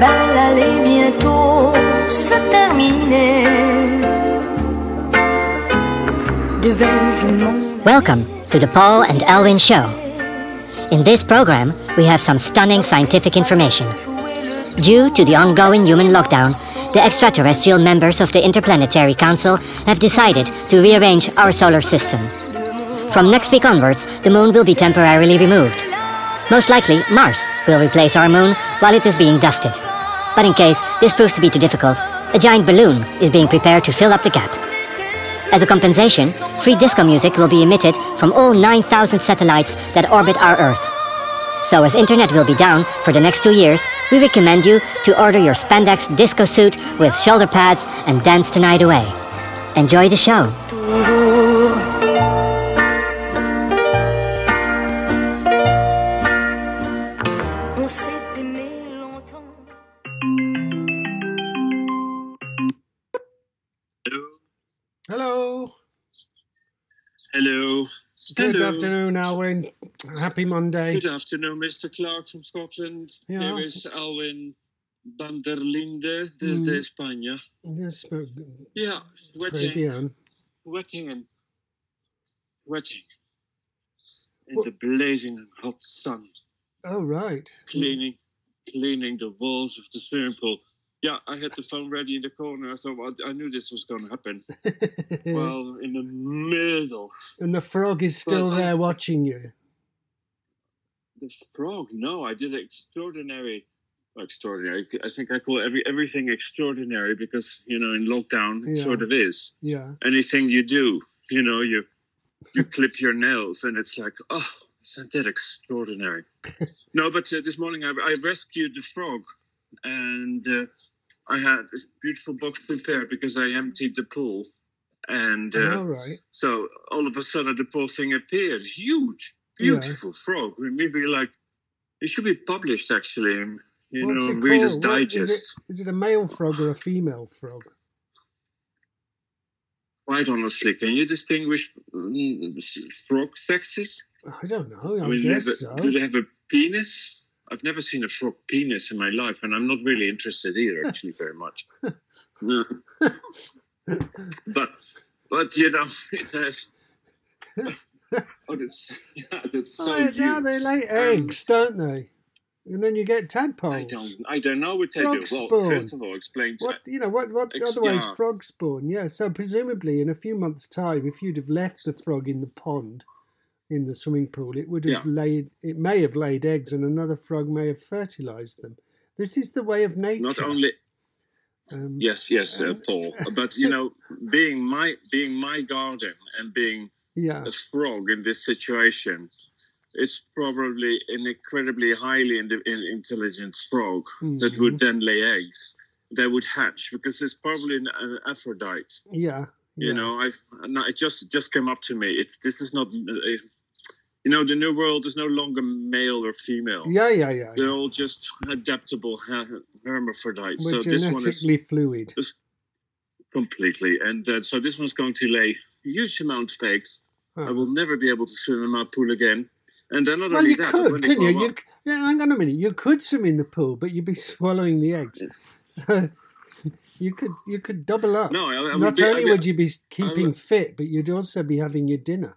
bal allait bientôt se terminer. Welcome to the Paul and Elwin Show. In this program, we have some stunning scientific information. Due to the ongoing human lockdown, the extraterrestrial members of the Interplanetary Council have decided to rearrange our solar system. From next week onwards, the moon will be temporarily removed. Most likely, Mars will replace our moon while it is being dusted. But in case this proves to be too difficult, a giant balloon is being prepared to fill up the gap. As a compensation, free disco music will be emitted from all 9,000 satellites that orbit our Earth. So as internet will be down for the next two years, we recommend you to order your spandex disco suit with shoulder pads and dance the night away. Enjoy the show. Hello. Good Hello. afternoon, Alwyn. Happy Monday. Good afternoon, Mr. Clark from Scotland. Yeah. Here is Alwyn van der Linde desde Mm. España. Yes, but- Yeah, très wetting, bien. and wetting in What- the blazing hot sun, Oh, right. cleaning, cleaning the walls of the swimming pool. Yeah, I had the phone ready in the corner, I, I knew this was going to happen. well, in the middle, and the frog is still Well, I- there watching you. the frog. No, I did extraordinary. well, Extraordinary. I think I call every everything extraordinary because you know in lockdown it Yeah. sort of is. Yeah. Anything you do, you know, you you clip your nails and it's like, oh, isn't that extraordinary? no, but uh, this morning I, I rescued the frog, and uh, I had this beautiful box prepared because I emptied the pool, and uh, All right. so all of a sudden, the poor thing appeared. Huge, Yeah. beautiful frog. Maybe like it should be published actually. in, You What's know, Reader's? What- Digest. is, it, is it a male frog or a female frog? Quite honestly, can you distinguish mm, frog sexes? I don't know. I, I mean, guess have so. do they have a penis? I've never seen a frog penis in my life, and I'm not really interested either, actually, very much. But, but you know, it has. Oh, that's yeah, that's so. oh, huge. they lay Um, eggs, don't they? And then you get tadpoles. I don't. I don't know what they Frog do. Well, first of all, explain to What you know? What what Ex- otherwise yeah. frog spawn? Yeah. So presumably, in a few months' time, if you'd have left the frog in the pond, in the swimming pool, it would have Yeah. laid. It may have laid eggs, and another frog may have fertilized them. This is the way of nature. not only Um, yes, yes, uh, Um, Paul, but you know, being my being my garden and being Yeah. a frog in this situation, it's probably an incredibly highly in- in- intelligent frog that would Mhm. then lay eggs. They would hatch because it's probably an, an Aphrodite. Yeah. You yeah. know, I've it just just came up to me. It's this is not. You know, the new world is no longer male or female. Yeah, yeah, yeah. They're yeah. all just adaptable hermaphrodites. We're so this one is fluid. completely, and uh, so this one's going to lay huge amount of eggs. I will never be able to swim in my pool again. And then not Well, only you that, could, couldn't you? you? yeah, Hang on a minute. You could swim in the pool, but you'd be swallowing the eggs. So you could you could double up. no, I, I Not be, only I'd would you be keeping would- fit, but you'd also be having your dinner.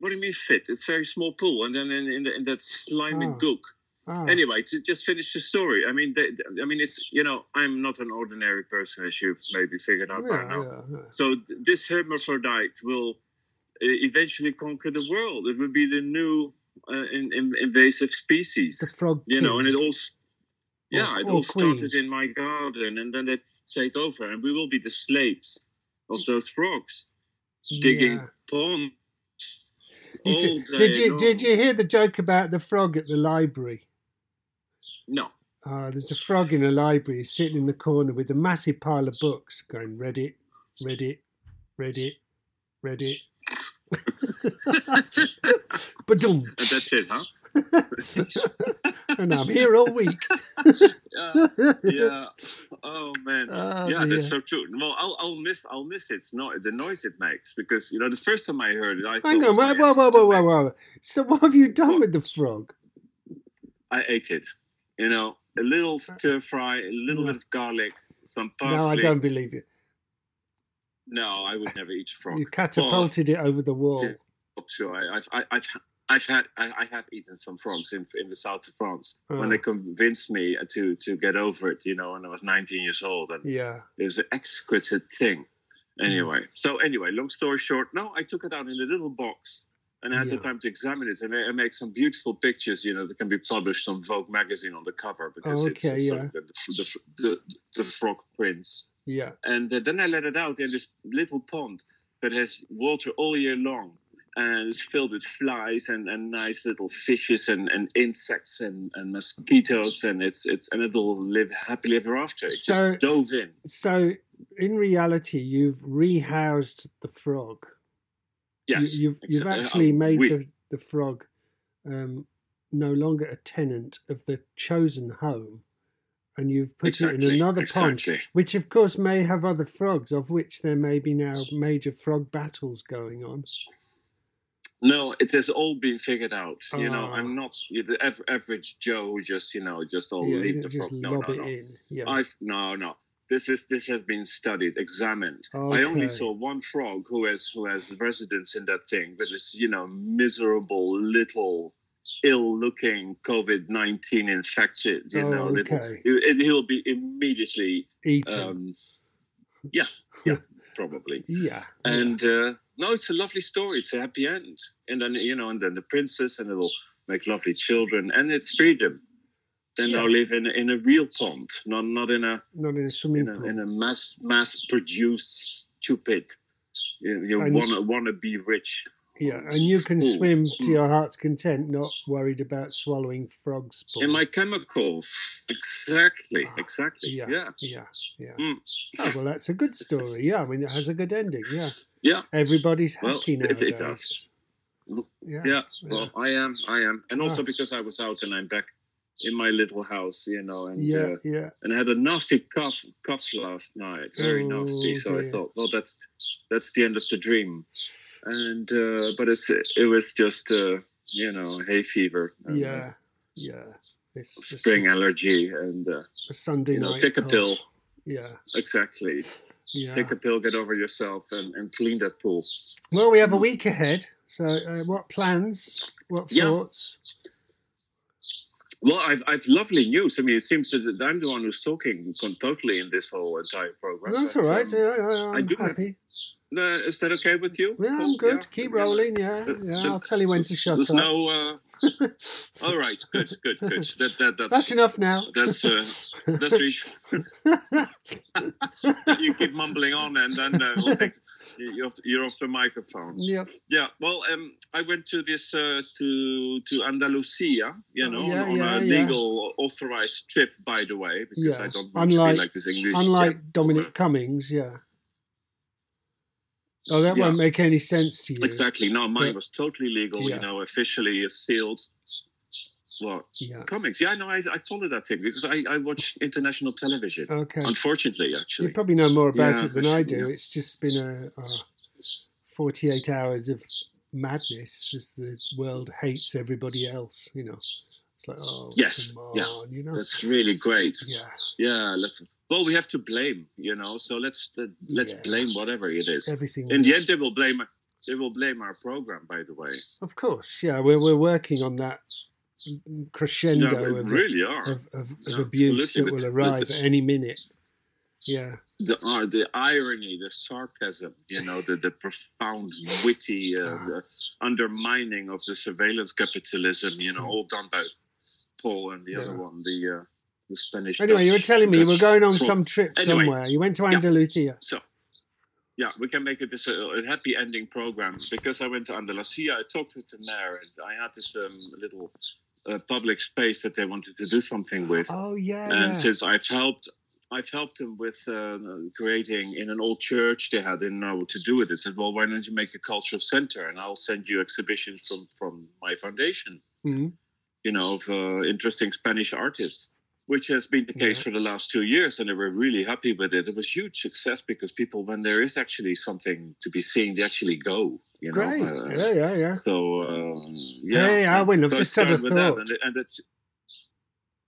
What do you mean fit? It's a very small pool, and then in, in, the, in that slimy Oh. gook. Ah, Anyway, to just finish the story. I mean, they, I mean, it's you know, I'm not an ordinary person, as you've maybe figured out by now. yeah, yeah. So this hermaphrodite will uh, eventually conquer the world. It will be the new uh, in, in, invasive species. The frog. you know, and it all, yeah, Or- it all started in my garden, and then they take over, and we will be the slaves of those frogs digging Yeah. ponds. You see- did you did you hear the joke about the frog at the library? No. Uh, there's a frog in a library sitting in the corner with a massive pile of books, going read it, read it, read it, read it. Badum. And that's it, huh? and I'm here all week. Yeah. yeah. Oh man. Oh, yeah, that's dear. so true. Well, I'll, I'll miss I'll miss its no the noise it makes because you know the first time I heard it, I Hang thought on, it whoa, whoa, whoa, whoa, whoa, whoa. So what have you done What? with the frog? I ate it. You know, a little stir fry, a little No. bit of garlic, some parsley. No, I don't believe you. No, I would never eat a frog. You catapulted it over the wall. Yeah. Not sure. I, I've, I, I've, I've had, I, I have eaten some frogs in in the south of France when Oh. they convinced me to to get over it. You know, when I was 19 years old, and Yeah. it was an exquisite thing. Mm. Anyway, so anyway, long story short, no, I took it out in a little box. And I had Yeah. the time to examine it and make some beautiful pictures, you know, that can be published on Vogue magazine on the cover because it's, Okay, it's yeah. the, the, the, the frog prince. Yeah. And uh, then I let it out in this little pond that has water all year long. And it's filled with flies and, and nice little fishes and, and insects and, and mosquitoes and it's it's and it'll live happily ever after. It So- just dove in. So, in reality, you've rehoused the frog. You- Yes. you've you've actually Uh, made we- the, the frog um, no longer a tenant of the chosen home, and you've put it in exactly, another pond, which of course may have other frogs, of which there may be now major frog battles going on. No, it has all been figured out. You know, Oh. I'm not the average Joe just you know just all yeah, leave the frog. No, no, no. in. Yeah. I've no, no. This is this has been studied, examined. I only saw one frog who has who has residence in that thing, but it's you know miserable little, ill-looking COVID nineteen infected. You Oh, know, okay. and he'll be immediately. Eaten. Um, yeah, yeah, probably. yeah. And uh, no, it's a lovely story. It's a happy end, and then you know, and then the princess, and it'll make lovely children, and it's freedom. Then Yeah. they'll live in a- in a real pond, not not in a Not in a swimming in a, in a mass mass produced stupid. You, you wanna wanna be rich. Yeah, and you can Ooh. swim to Mm. your heart's content, not worried about swallowing frogs. In my chemicals, exactly, Ah, exactly. yeah, Yeah, yeah, yeah. Mm. Oh, well, that's a good story. Yeah, I mean, it has a good ending. Yeah, yeah, everybody's Well, happy it- nowadays. it does. Yeah, yeah. Well, I am, I am, and also Ah. because I was out and I'm back in my little house, you know, and yeah, uh, yeah. and I had a nasty cough cough last night, very Oh, nasty. So I thought, well, that's that's the end of the dream. And uh, but it's it was just uh, you know hay fever, and, uh, yeah, yeah. It's spring allergy, and uh, a Sunday you know, night. take a cough. pill. Yeah, exactly. yeah. Take a pill, get over yourself, and, and clean that pool. Well, we have a week ahead. So, uh, what plans? What Yeah. thoughts? Well, I've I've lovely news. I mean, it seems that I'm the one who's talking totally in this whole entire program. Well, that's but, all right. um, yeah, yeah, I I'm do have- happy. Uh, is that okay with you? Yeah, I'm good. Yeah? Keep rolling. Yeah, yeah. I'll tell you when to shut There's up. no. Uh... all right, good, good, good. That, that, that's, That's enough now. That's uh, that's re- you keep mumbling on, and then uh, we'll take, you're, off, you're off the microphone. yeah. Yeah, well, um, I went to this uh, to to Andalusia, you Oh, know, yeah, on, on yeah, a legal authorized trip, by the way, because. I don't want to Unlike- be like this English. Unlike. Dominic Cummings, yeah. Oh, that Yeah. won't make any sense to you. Exactly. No, mine But- was totally legal. Yeah. You know, officially sealed. Well, Yeah. Comics? Yeah, no, I, I follow that thing because I, I watch international television. Okay. Unfortunately, actually. You probably know more about Yeah, it than I do. It's just been a, a 48 hours of madness as the world hates everybody else, you know. It's like, oh, Yes, yeah. on, you know. That's really great. yeah. Yeah, let's. Well, we have to blame, you know. So let's uh, let's Yeah. blame whatever it is. Everything. In the end, they will blame. They will blame our program, by the way. Of course, yeah. We're, we're working on that crescendo Yeah, of, really are. of, of, of Yeah, abuse that will arrive the- at any minute. Yeah. the uh, the irony, the sarcasm, you know, the the profound, witty uh, Ah. the undermining of the surveillance capitalism, you know, all done by Paul and the other one, the uh, the Spanish. Anyway, you were telling me you were going on some trip Anyway, somewhere. You went to yeah. Andalusia. So, yeah, we can make it this a, a happy ending program because I went to Andalusia. I talked with the mayor, and I had this um, little uh, public space that they wanted to do something with. Oh yeah. and yeah. since I've helped, I've helped them with uh, creating in an old church they had They didn't know what to do with it. Said, well, why don't you make a cultural center, and I'll send you exhibitions from from my foundation. Mhm. You know, of uh, interesting Spanish artists. Which has been the case Yeah. for the last two years, and they were really happy with it. It was huge success because people, when there is actually something to be seen, they actually go. You know. Uh, yeah, yeah, yeah. so um, yeah. Hey, Arwin, I've So just had a with that, and, it- and it,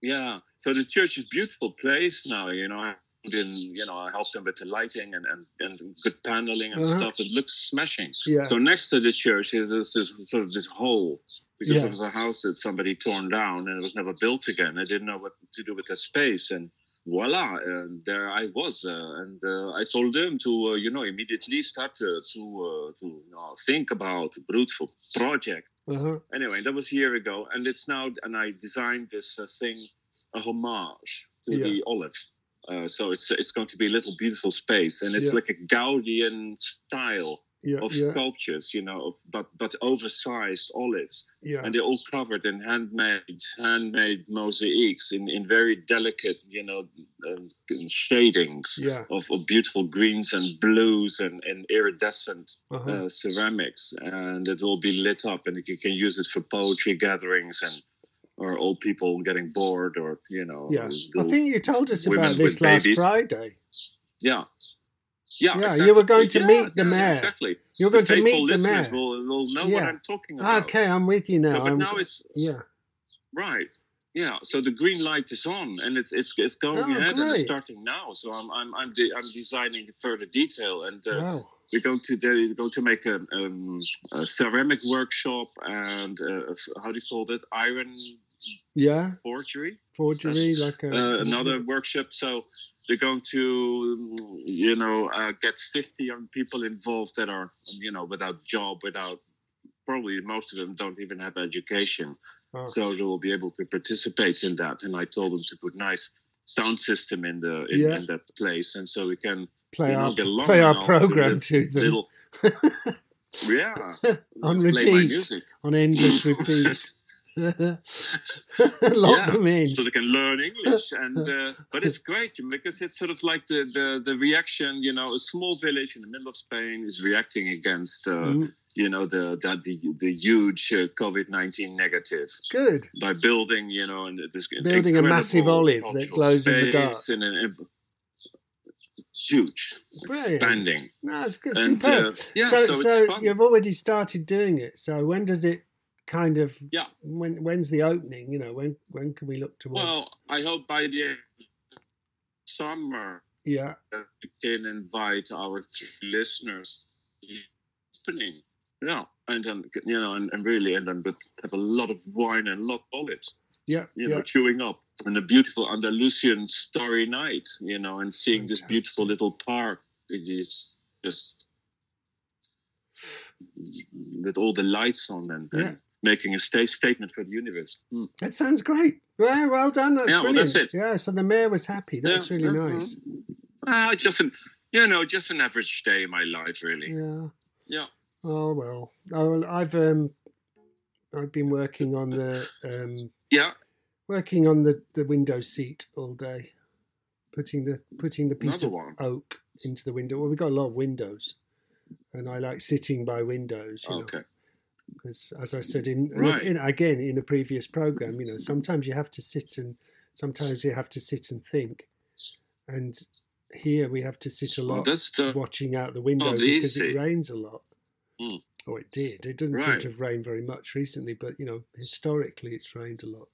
yeah. So the church is a beautiful place now. You know, I've been you know I helped them with the lighting and and, and good paneling and Uh-huh. stuff. It looks smashing. Yeah. So next to the church is this, this sort of this hole because Yeah. it was a house that somebody torn down and it was never built again. I didn't know what to do with the space and voila, and there I was. Uh, and uh, I told them to uh, you know immediately start to to, uh, to you know, think about a fruitful project. Uh-huh. Anyway, that was a year ago, and it's now and I designed this uh, thing a homage to Yeah. the olives. Uh, so it's it's going to be a little beautiful space, and it's Yeah. like a Gaudian style Yeah. of Yeah. sculptures, you know, of, but but oversized olives, Yeah. and they're all covered in handmade handmade mosaics in, in very delicate, you know, um, shadings Yeah. of, of beautiful greens and blues and, and iridescent Uh-huh. uh, ceramics, and it will be lit up, and you can use it for poetry gatherings and or old people getting bored, or you know, yeah. I think you told us about this last babies. Friday. yeah. Yeah, Yeah, exactly. you were going to Yeah, meet the yeah, mayor. Exactly. You're going the to meet the mayor. will, will know what I'm talking about. Okay, I'm with you now. So, but I'm- now it's yeah. right. Yeah. So the green light is on, and it's it's it's going Oh, ahead and it's starting now. So I'm I'm I'm, de- I'm designing further detail, and uh, wow. we're going to we're going to make a, um, a ceramic workshop and uh, how do you call it? Iron Yeah. forgery. Forgery, like a, uh, another workshop. So they're going to, you know, uh, get 50 young people involved that are, you know, without job, without probably most of them don't even have education. Oh. So they will be able to participate in that. And I told them to put nice sound system in the in, Yeah. in that place, and so we can play you know, our play our program the to them Little, yeah, On Let's play my repeat. on endless repeat. Lock Yeah. them in. so they can learn English. And uh, but it's great because it's sort of like the, the the reaction. You know, a small village in the middle of Spain is reacting against uh, Mm, you know the the the, the huge uh, COVID nineteen negative Good. by building you know and this Building a massive olive that glows in the dark. and an- it's huge, Brilliant. expanding. No, it's good. And, Superb. uh, yeah, so, so, so, you've already started doing it. So when does it kind of? Yeah. When when's the opening? You know, when when can we look towards? Well, I hope by the end summer yeah. we can invite our three listeners opening. Yeah, and then you know, and, and really, and then but have a lot of wine and a lot of olives, Yeah. you yeah. know, chewing up, and a beautiful Andalusian starry night, you know, and seeing this beautiful little park. It is just with all the lights on and, and Yeah. Making a sta- statement for the universe. Hmm. That sounds great. Well, well done. That's Yeah, well, brilliant. that's it. Yeah. So the mayor was happy. That's Yeah, really nice. Ah, just an, you know, just an average day in my life, really. Yeah. Yeah. Oh well. Oh, well, I've um, I've been working on the um, Yeah, working on the the window seat all day, putting the putting the piece Another of one. oak into the window. Well, we've got a lot of windows, and I like sitting by windows. You know, okay. Because as I said in, Right. in again in a previous program, you know, sometimes you have to sit and sometimes you have to sit and think, and here we have to sit a Well, lot that's the watching out the window Not because it rains a lot. Mm. Oh, it did. It doesn't seem to have rained very much recently, but you know, historically it's rained a lot.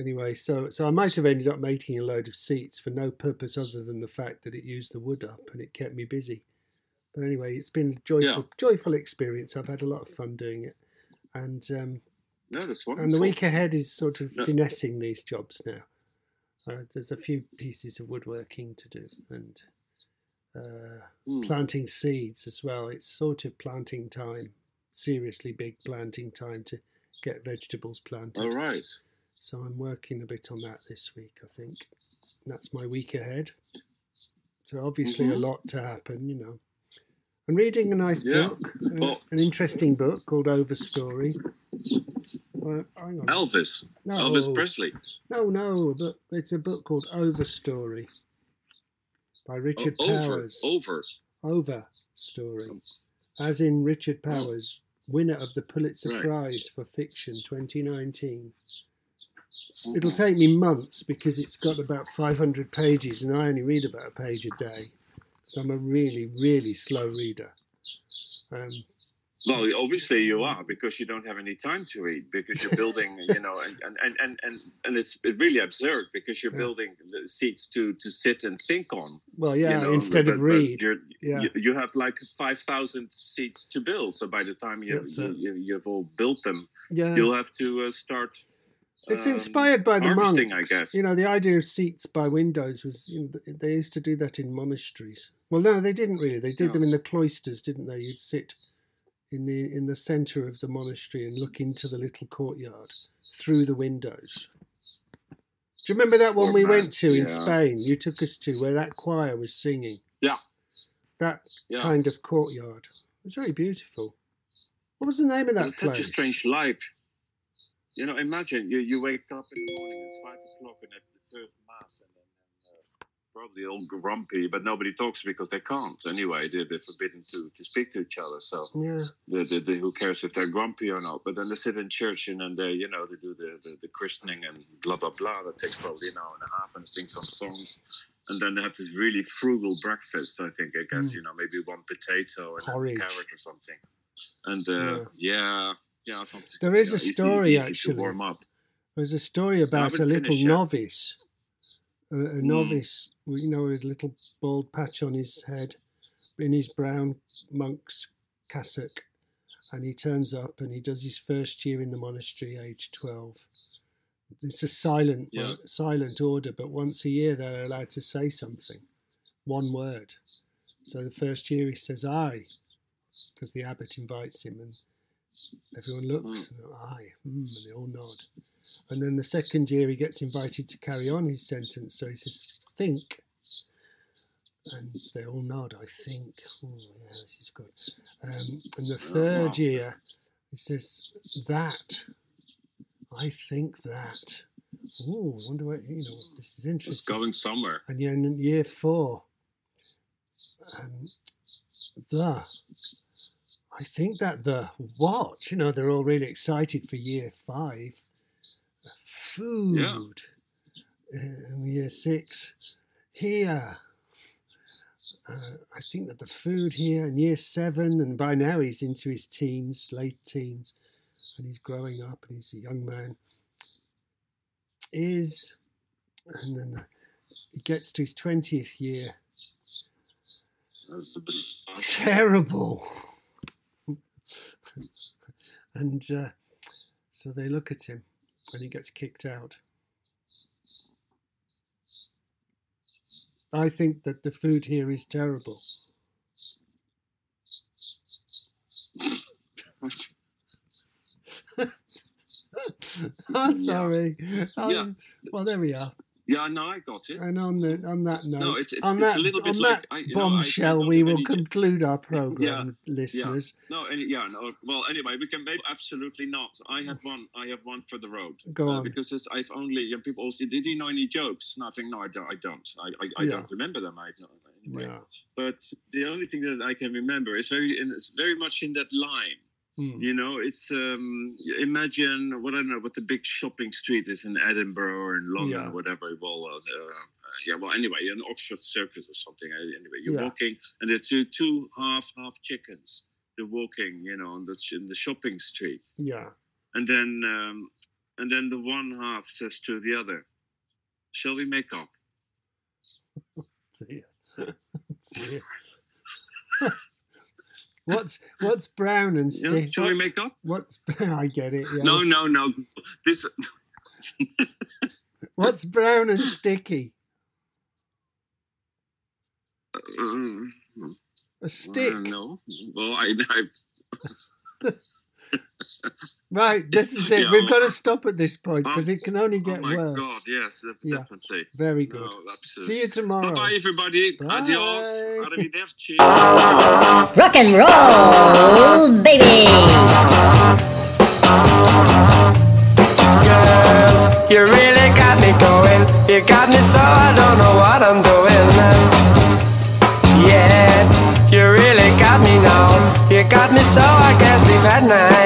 Anyway, so so I might have ended up making a load of seats for no purpose other than the fact that it used the wood up and it kept me busy. But anyway, it's been a joyful, Yeah. joyful experience. I've had a lot of fun doing it, and um, no, that's wonderful. and the week ahead is sort of Yeah. finessing these jobs now. Uh, there's a few pieces of woodworking to do, and uh, Hmm. planting seeds as well. It's sort of planting time, seriously big planting time to get vegetables planted. All right. So I'm working a bit on that this week, I think. That's my week ahead. So obviously a Mhm. lot to happen, you know. I'm reading a nice Yeah. book, uh, an interesting book called Overstory. Uh. Elvis. no, Elvis Presley. no, no, but it's a book called Overstory by Richard O- over. Powers. Over. Over story, as in Richard Powers, winner of the Pulitzer Right. Prize for Fiction 2019. Mm-hmm. It'll take me months because it's got about 500 pages and I only read about a page a day. So I'm a really, really slow reader. Um, Well, obviously you are because you don't have any time to read because you're building, you know, and and and and, and it's really absurd because you're Yeah. building the seats to to sit and think on. Well, you yeah, know, instead but- of read. Yeah. you, you have like five thousand seats to build. So by the time you, you, you you've all built them, Yeah. you'll have to uh, start. It's um, inspired by the monks. I guess. You know, the idea of seats by windows was you know, they used to do that in monasteries. Well, no, they didn't really. They did No. them in the cloisters, didn't they? You'd sit in the in the centre of the monastery and look into the little courtyard through the windows. Do you remember that one Poor we man, went to in. Spain? You took us to where that choir was singing. Yeah. That Yeah. kind of courtyard. It was very beautiful. What was the name of that it's place? such a strange life. You know, imagine you, you wake up in the morning, it's five o'clock, and at the first mass, and then uh, probably all grumpy, but nobody talks because they can't. Anyway, they're, they're forbidden to, to speak to each other. So Yeah. the, the, the, who cares if they're grumpy or not? But then they sit in church and then they, you know, they do the, the, the christening and blah blah blah. That takes probably an hour and a half, and sing some songs. And then they have this really frugal breakfast. I think I guess Mm. you know maybe one potato and a carrot or something. And uh, yeah, yeah, something. There is yeah, a story, easy to actually. There's a story about a little novice, a, a Hmm. novice, you know, with a little bald patch on his head, in his brown monk's cassock, and he turns up and he does his first year in the monastery, age twelve. It's a silent, Yeah. silent order, but once a year they're allowed to say something, one word. So the first year he says "I," because the abbot invites him, and everyone looks, and "I," mm, and they all nod. And then the second year he gets invited to carry on his sentence, so he says, think. And they all nod, I think. Oh, yeah, this is good. Um, and the Oh, third wow. year he says, that. I think that. Oh, I wonder what, you know, this is interesting. It's going somewhere. And yeah, in year four, um, the. I think that the what, you know, they're all really excited for year five. Food. Uh, in year six, here. Uh, I think that the food here in year seven, and by now he's into his teens, late teens, and he's growing up and he's a young man, is, and then he gets to his 20th year, That's terrible. And uh, so they look at him and he gets kicked out. I think that the food here is terrible. I'm sorry. Um, Yeah. Well, there we are. Yeah, no, I got it. And on the on that note, it's- it's- on it's that, a little bit like, I- you know, I- bombshell, we will any- conclude our program, listeners. No, any, yeah, no. Well, anyway, we can maybe absolutely not. I have one. I have one for the road. Go Uh, on. because it's, I've only young people also. Did you know any jokes? Nothing. No, I don't. I don't. I, I, I Yeah. don't remember them. I don't. Anyway. Yeah. But the only thing that I can remember is very, and it's very much in that line. Hmm. You know, it's um, imagine what I don't know what the big shopping street is in Edinburgh or in London Yeah. or whatever. Well, uh, uh, yeah. Well, anyway, in Oxford Circus or something. uh, Anyway, you're Yeah. walking, and there are two two half half chickens. They're walking, you know, on the in the shopping street, Yeah. and then um, and then the one half says to the other, "Shall we make up?" See ya. See ya. what's what's brown and Yeah, sticky? shall we make up? What's I get it. Yeah. No, no, no. This What's brown and sticky? uh, A stick. No. Well, I, I Right. This is it. Yeah, We've well- got to stop at this point because it can only oh get my worse. god, yes, def- Yeah. definitely. Very good. No. See you tomorrow. Bye bye, everybody. Bye. Adios. Arrivederci. Rock and roll, baby! Girl, You really got me going. You got me so I don't know what I'm doing. Yeah, you really got me now. You got me so I can't sleep at night.